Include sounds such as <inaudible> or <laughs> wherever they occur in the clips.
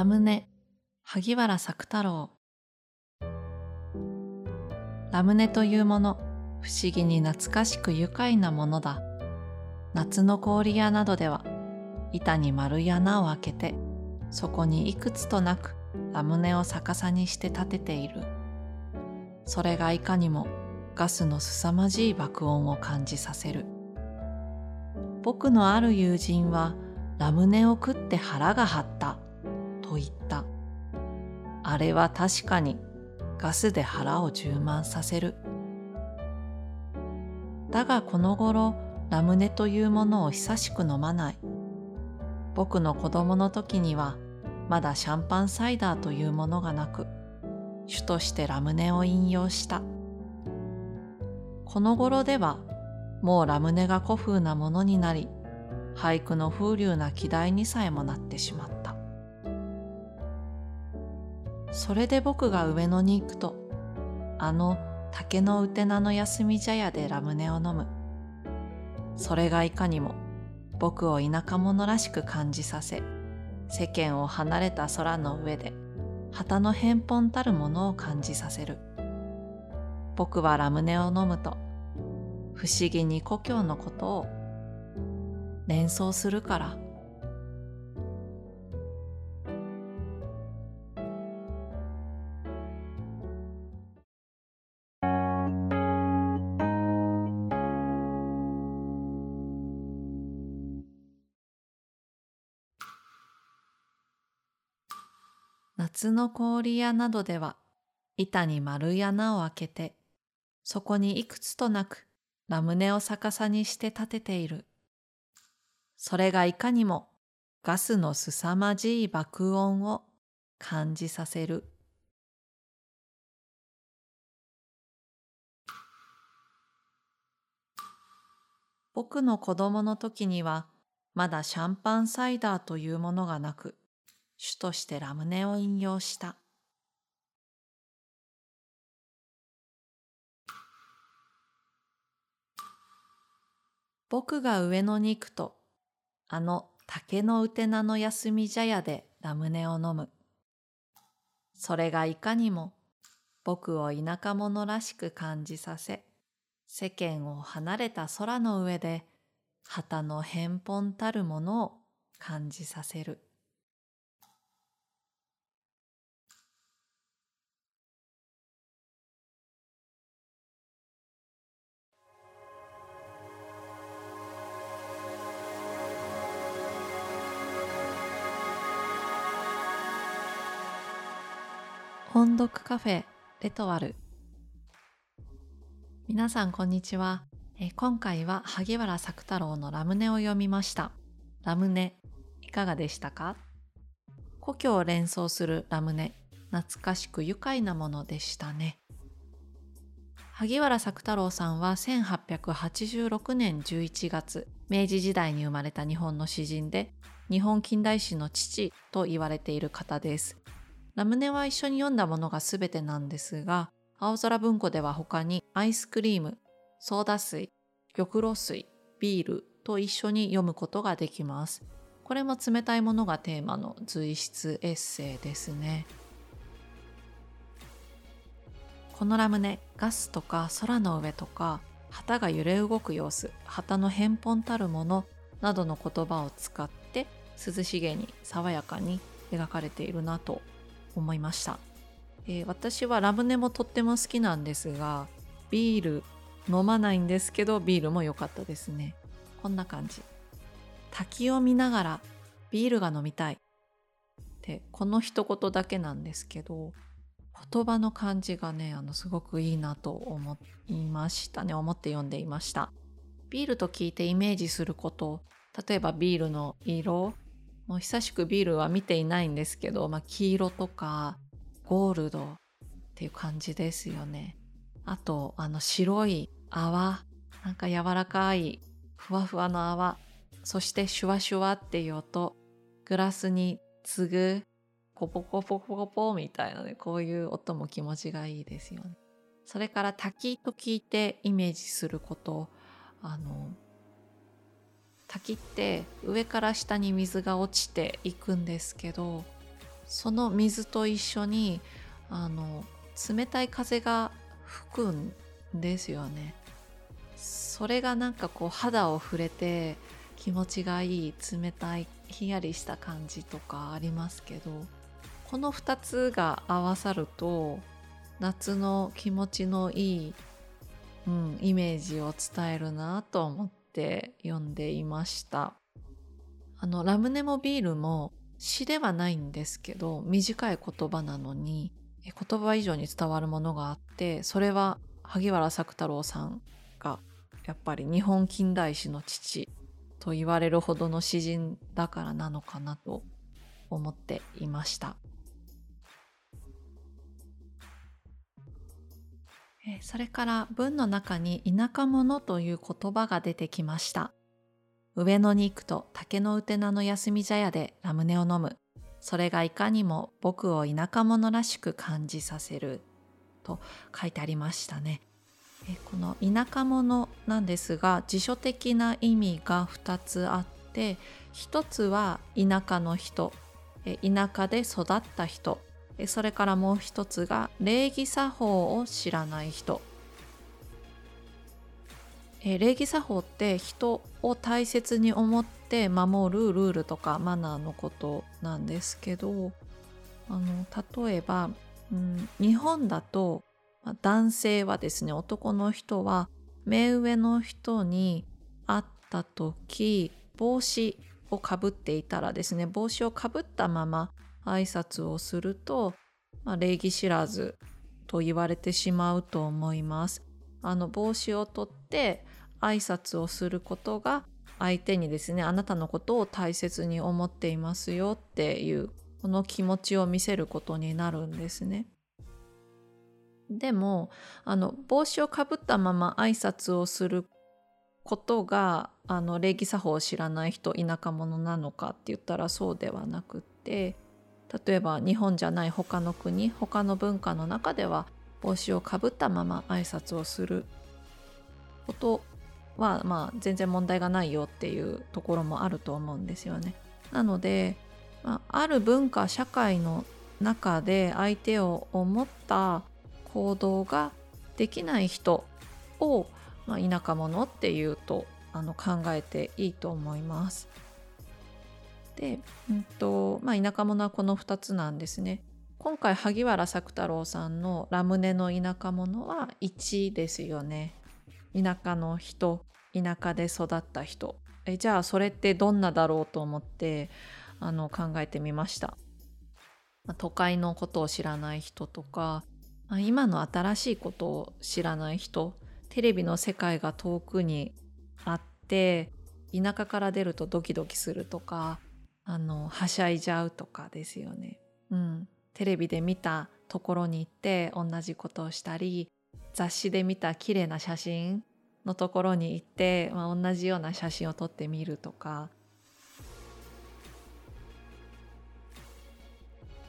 ラムネ。萩原作太郎。ラムネというもの不思議に懐かしく愉快なものだ。夏の氷屋などでは板に丸い穴を開けてそこにいくつとなくラムネを逆さにして立てている。それがいかにもガスの凄まじい爆音を感じさせる。僕のある友人はラムネを食って腹が張った。と言った。あれは確かにガスで腹を充満させる。だがこの頃ラムネというものを久しく飲まない。僕の子供の時にはまだシャンパンサイダーというものがなく主としてラムネを引用した。この頃ではもうラムネが古風なものになり俳句の風流な季題にさえもなってしまった。それで僕が上野に行くとあの竹のうてなの休み茶屋でラムネを飲む。それがいかにも僕を田舎者らしく感じさせ世間を離れた空の上で旗の返本たるものを感じさせる。僕はラムネを飲むと不思議に故郷のことを連想するから夏の氷屋などでは板に丸い穴を開けてそこにいくつとなくラムネを逆さにして立てている。それがいかにもガスの凄まじい爆音を感じさせる。僕の子供の時にはまだシャンパンサイダーというものがなく、主としてラムネを引用した。僕が上野に行くと、あの竹のうてなの休み茶屋でラムネを飲む。それがいかにも僕を田舎者らしく感じさせ、世間を離れた空の上で旗の返本たるものを感じさせる。音読カフェレトワル。皆さんこんにちは。え今回は萩原作太郎のラムネを読みました。ラムネいかがでしたか？故郷を連想するラムネ懐かしく愉快なものでしたね。萩原作太郎さんは1886年11月明治時代に生まれた日本の詩人で日本近代史の父と言われている方です。ラムネは一緒に読んだものが全てなんですが、青空文庫では他にアイスクリーム、ソーダ水、玉露水、ビールと一緒に読むことができます。これも冷たいものがテーマの随筆エッセイですね。このラムネ、ガスとか空の上とか、旗が揺れ動く様子、旗の返本たるものなどの言葉を使って涼しげに爽やかに描かれているなと思いました、えー、私はラムネもとっても好きなんですがビール飲まないんですけどビールも良かったですね。こんな感じ。滝を見ながらビールが飲みたい。ってこの一言だけなんですけど言葉の感じがねあのすごくいいなと思いましたね。思って読んでいました。ビールと聞いてイメージすること例えばビールの色もう久しくビールは見ていないんですけど、まあ、黄色とかゴールドっていう感じですよね。あと、あの白い泡、なんか柔らかいふわふわの泡、そしてシュワシュワっていう音、グラスに継ぐコポコポコポみたいなね、こういう音も気持ちがいいですよね。それから滝と聞いてイメージすること、あの、滝って上から下に水が落ちていくんですけどその水と一緒にあの冷たい風が吹くんですよね。それがなんかこう肌を触れて気持ちがいい冷たいひんやりした感じとかありますけどこの2つが合わさると夏の気持ちのいい、うん、イメージを伝えるなと思って。って読んでいましたあのラムネもビールも詩ではないんですけど短い言葉なのに言葉以上に伝わるものがあってそれは萩原作太郎さんがやっぱり日本近代史の父と言われるほどの詩人だからなのかなと思っていました。それから文の中に田舎者という言葉が出てきました。上野に行くと竹のうてなの休み茶屋でラムネを飲む。それがいかにも僕を田舎者らしく感じさせる。と書いてありましたね。この田舎者なんですが辞書的な意味が2つあって1つは田舎の人田舎で育った人それからもう一つが礼儀作法を知らない人。礼儀作法って人を大切に思って守るルールとかマナーのことなんですけどあの例えば、うん、日本だと男性はですね男の人は目上の人に会った時帽子をかぶっていたらですね帽子をかぶったまま挨拶をすると、まあ、礼儀知らずと言われてしまうと思います。あの帽子を取って挨拶をすることが相手にですねあなたのことを大切に思っていますよっていうこの気持ちを見せることになるんですね。でもあの帽子をかぶったまま挨拶をすることがあの礼儀作法を知らない人田舎者なのかって言ったらそうではなくって例えば日本じゃない他の国他の文化の中では帽子をかぶったまま挨拶をすることはまあ全然問題がないよっていうところもあると思うんですよね。なので、まあ、ある文化社会の中で相手を思った行動ができない人を、まあ、田舎者っていうとあの考えていいと思います。で、うんとまあ、田舎者はこの2つなんですね。今回萩原作太郎さんの「ラムネの田舎者」は1ですよね。田舎の人田舎で育った人えじゃあそれってどんなだろうと思ってあの考えてみました。都会のことを知らない人とか今の新しいことを知らない人テレビの世界が遠くにあって田舎から出るとドキドキするとかあのはしゃいじゃうとかですよね。うん、テレビで見たところに行って同じことをしたり雑誌で見た綺麗な写真のところに行って、まあ、同じような写真を撮ってみるとか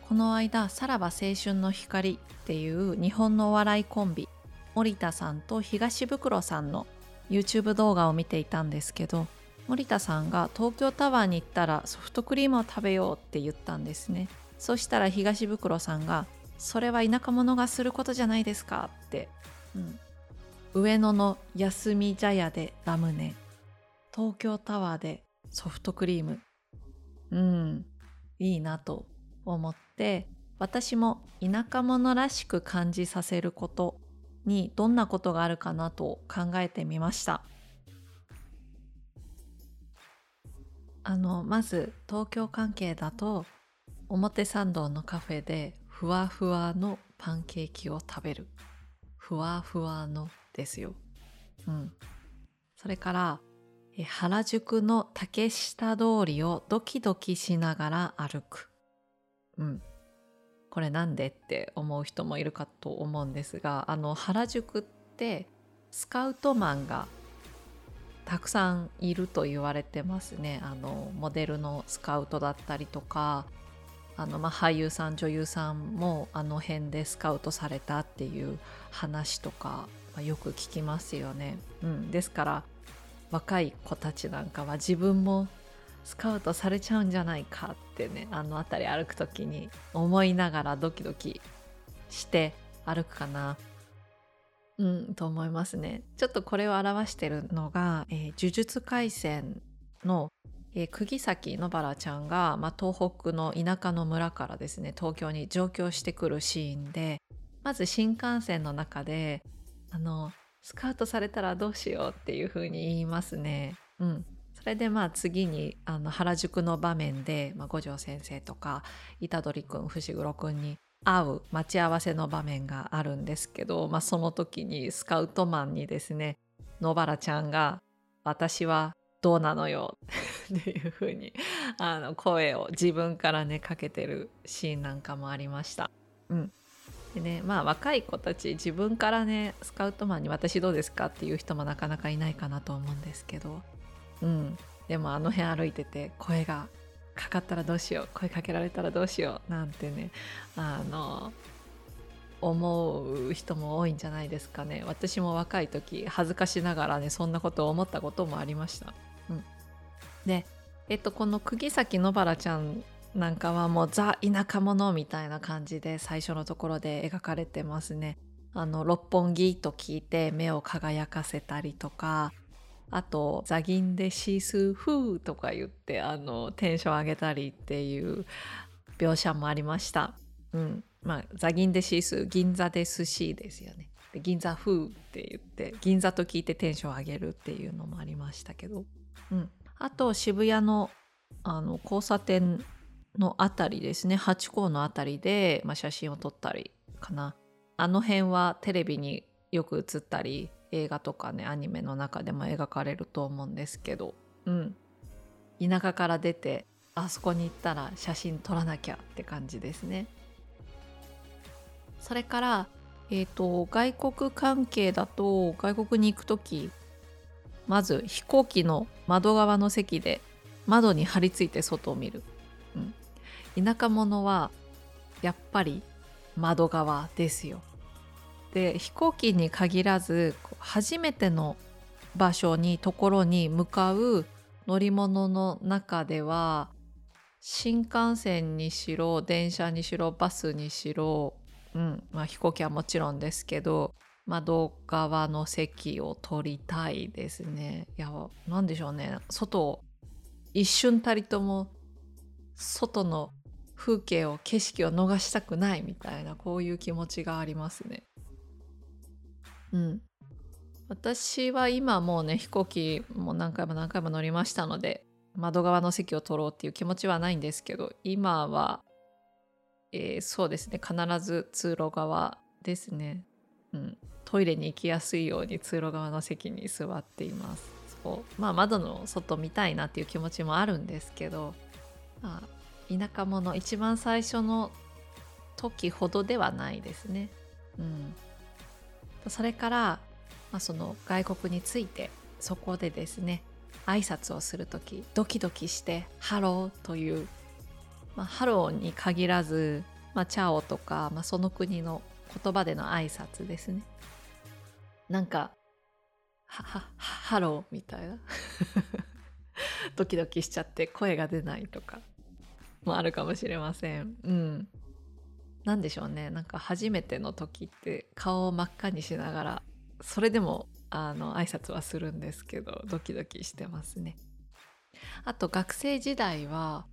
この間「さらば青春の光」っていう日本のお笑いコンビ森田さんと東袋さんの YouTube 動画を見ていたんですけど森田さんが東京タワーに行ったらソフトクリームを食べようって言ったんですね。そしたら東袋さんが「それは田舎者がすることじゃないですか」って、うん、上野の休み茶屋でラムネ東京タワーでソフトクリームうん。いいなと思って。私も田舎者らしく感じさせることにどんなことがあるかなと考えてみました。あのまず東京関係だと表参道のカフェでふわふわのパンケーキを食べる。ふわふわのですよ、うん、それから原宿の竹下通りをドキドキしながら歩く。うん、これなんでって思う人もいるかと思うんですがあの原宿ってスカウトマンがたくさんいると言われてますねあのモデルのスカウトだったりとかあの、まあ、俳優さん女優さんもあの辺でスカウトされたっていう話とか、まあ、よく聞きますよね。うん、ですから若い子たちなんかは自分もスカウトされちゃうんじゃないかってねあの辺り歩く時に思いながらドキドキして歩くかな。うん、と思いますね。ちょっとこれを表してるのが、えー、呪術廻戦の、えー、釘崎野原ちゃんが、まあ、東北の田舎の村からですね東京に上京してくるシーンでまず新幹線の中であのスカウトされたらどうしようっていう風に言いますね。うん、それでまあ次にあの原宿の場面で、まあ、五条先生とか虎杖君伏黒君に会う待ち合わせの場面があるんですけど、まあ、その時にスカウトマンにですね野原ちゃんが「私はどうなのよ」っていう風にあに声を自分からねかけてるシーンなんかもありました。うんでねまあ若い子たち自分からねスカウトマンに「私どうですか?」っていう人もなかなかいないかなと思うんですけどうんでもあの辺歩いてて声がかかったらどうしよう声かけられたらどうしようなんてねあの思う人も多いんじゃないですかね私も若い時恥ずかしながらねそんなことを思ったこともありました。うん、でえっとこの釘崎野原ちゃんなんかはもうザ田舎者みたいな感じで最初のところで描かれてますね。あの六本木と聞いて目を輝かせたりとかあと「ザギンでシースーフー」とか言ってあのテンション上げたりっていう描写もありました。うん。まあ、ザギンでシースー銀座で寿司ですよね。で銀座風って言って銀座と聞いてテンション上げるっていうのもありましたけど、うん、あと渋谷のあの交差点の辺りですね。ハチ公の辺りで、まあ、写真を撮ったりかな。あの辺はテレビによく映ったり映画とかねアニメの中でも描かれると思うんですけどうん。田舎から出てあそこに行ったら写真撮らなきゃって感じですね。それからえーと、外国関係だと外国に行く時まず飛行機の窓側の席で窓に張り付いて外を見る。うん。田舎者はやっぱり窓側ですよ。で飛行機に限らず初めての場所にところに向かう乗り物の中では新幹線にしろ電車にしろバスにしろ、うんまあ、飛行機はもちろんですけど窓側の席を取りたいですね。いや何でしょうね外を一瞬たりとも外の風景を景色を逃したくないみたいなこういう気持ちがありますね。うん。私は今もうね飛行機も何回も何回も乗りましたので窓側の席を取ろうっていう気持ちはないんですけど今は、えー、そうですね必ず通路側ですね、うん、トイレに行きやすいように通路側の席に座っています。そう。まあ窓の外見たいなっていう気持ちもあるんですけど、まあ、田舎者一番最初の時ほどではないですね。うん、それから、まあ、その外国についてそこでですね挨拶をする時ドキドキして「Hello」という、まあ、ハローに限らず、まあ、 ciao とか、まあ、その国の言葉での挨拶ですね。なんか「はは Hello」みたいなドキドキしちゃって声が出ないとかもあるかもしれません。うん。なんでしょうね。なんか初めての時って顔を真っ赤にしながら、それでもあの挨拶はするんですけど、ドキドキしてますね。あと学生時代は、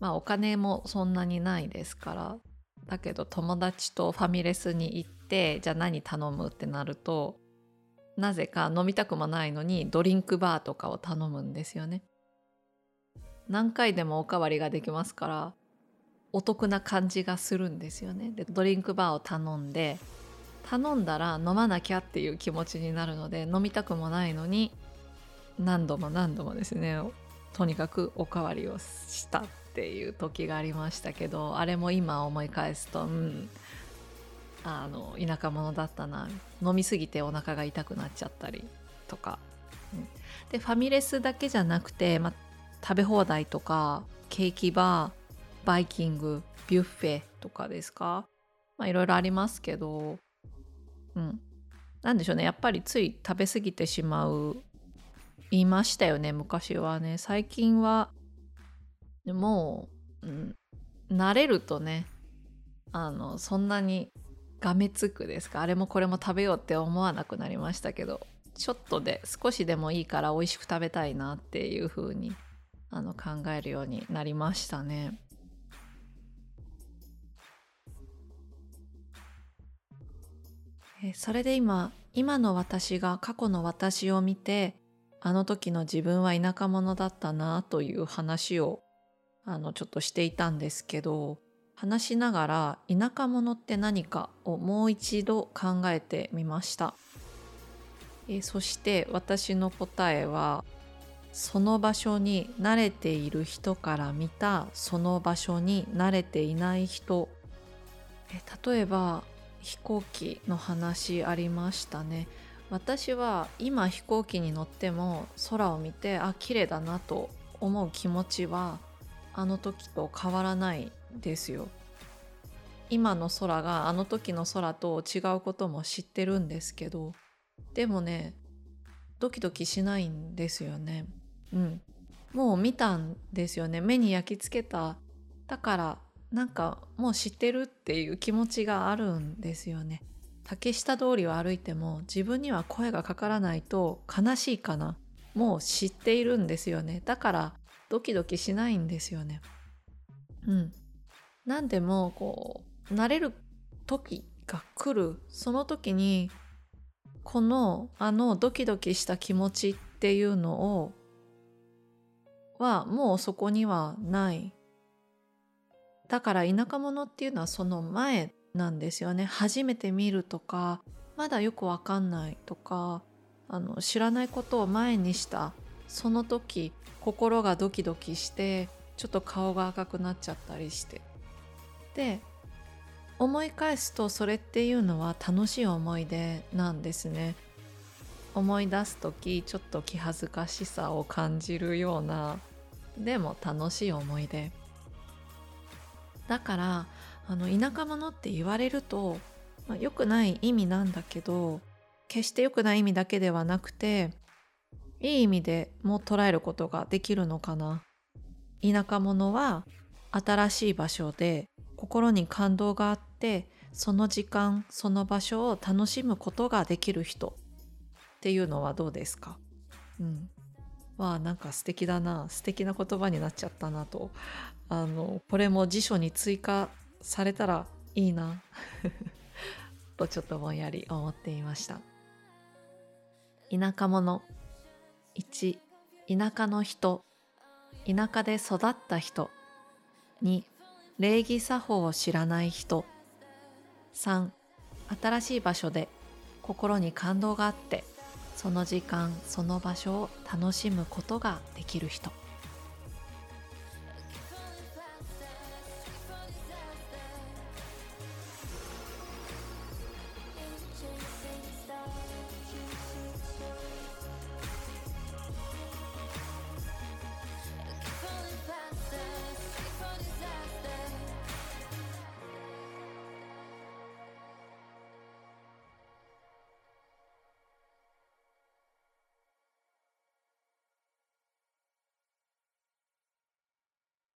まあお金もそんなにないですから、だけど友達とファミレスに行って、じゃあ何頼むってなると、なぜか飲みたくもないのにドリンクバーとかを頼むんですよね。何回でもおかわりができますからお得な感じがするんですよね。でドリンクバーを頼んで頼んだら飲まなきゃっていう気持ちになるので飲みたくもないのに何度も何度もですねとにかくおかわりをしたっていう時がありましたけどあれも今思い返すとうんあの田舎者だったな飲みすぎてお腹が痛くなっちゃったりとか、うん、でファミレスだけじゃなくて、ま食べ放題とかケーキバーバイキングビュッフェとかですか？まあいろいろありますけど。うん。なんでしょうね。やっぱりつい食べ過ぎてしまう。言いましたよね昔はね。最近はもう、うん、慣れるとねあのそんなにがめつくですか？あれもこれも食べようって思わなくなりましたけどちょっとで少しでもいいから美味しく食べたいなっていう風にあに考えるようになりましたね。それで今今の私が過去の私を見てあの時の自分は田舎者だったなという話をあのちょっとしていたんですけど話しながら田舎者って何かをもう一度考えてみました。えそして私の答えはその場所に慣れている人から見たその場所に慣れていない人え例えば飛行機の話ありましたね。私は今飛行機に乗っても空を見てあ綺麗だなと思う気持ちはあの時と変わらないですよ。今の空があの時の空と違うことも知ってるんですけどでもねドキドキしないんですよね。うん。もう見たんですよね。目に焼き付けた。だからなんかもう知ってるっていう気持ちがあるんですよね。竹下通りを歩いても自分には声がかからないと悲しいかな。もう知っているんですよね。だからドキドキしないんですよね。うん。何でもこう慣れる時が来る。その時にこのあのドキドキした気持ちっていうのをはもうそこにはない。だから田舎者っていうのはその前なんですよね。初めて見るとかまだよくわかんないとかあの知らないことを前にしたその時心がドキドキしてちょっと顔が赤くなっちゃったりして。で思い返すとそれっていうのは楽しい思い出なんですね。思い出す時ちょっと気恥ずかしさを感じるようなでも楽しい思い出。だからあの田舎者って言われると、まあ、良くない意味なんだけど決して良くない意味だけではなくていい意味でも捉えることができるのかな。田舎者は新しい場所で心に感動があってその時間その場所を楽しむことができる人。っていうのはどうですか？うん。わあなんか素敵だな。素敵な言葉になっちゃったなとあのこれも辞書に追加されたらいいな <laughs> とちょっとぼんやり思っていました。田舎者。1田舎の人。田舎で育った人。2礼儀作法を知らない人。3新しい場所で心に感動があってその時間その場所を楽しむことができる人。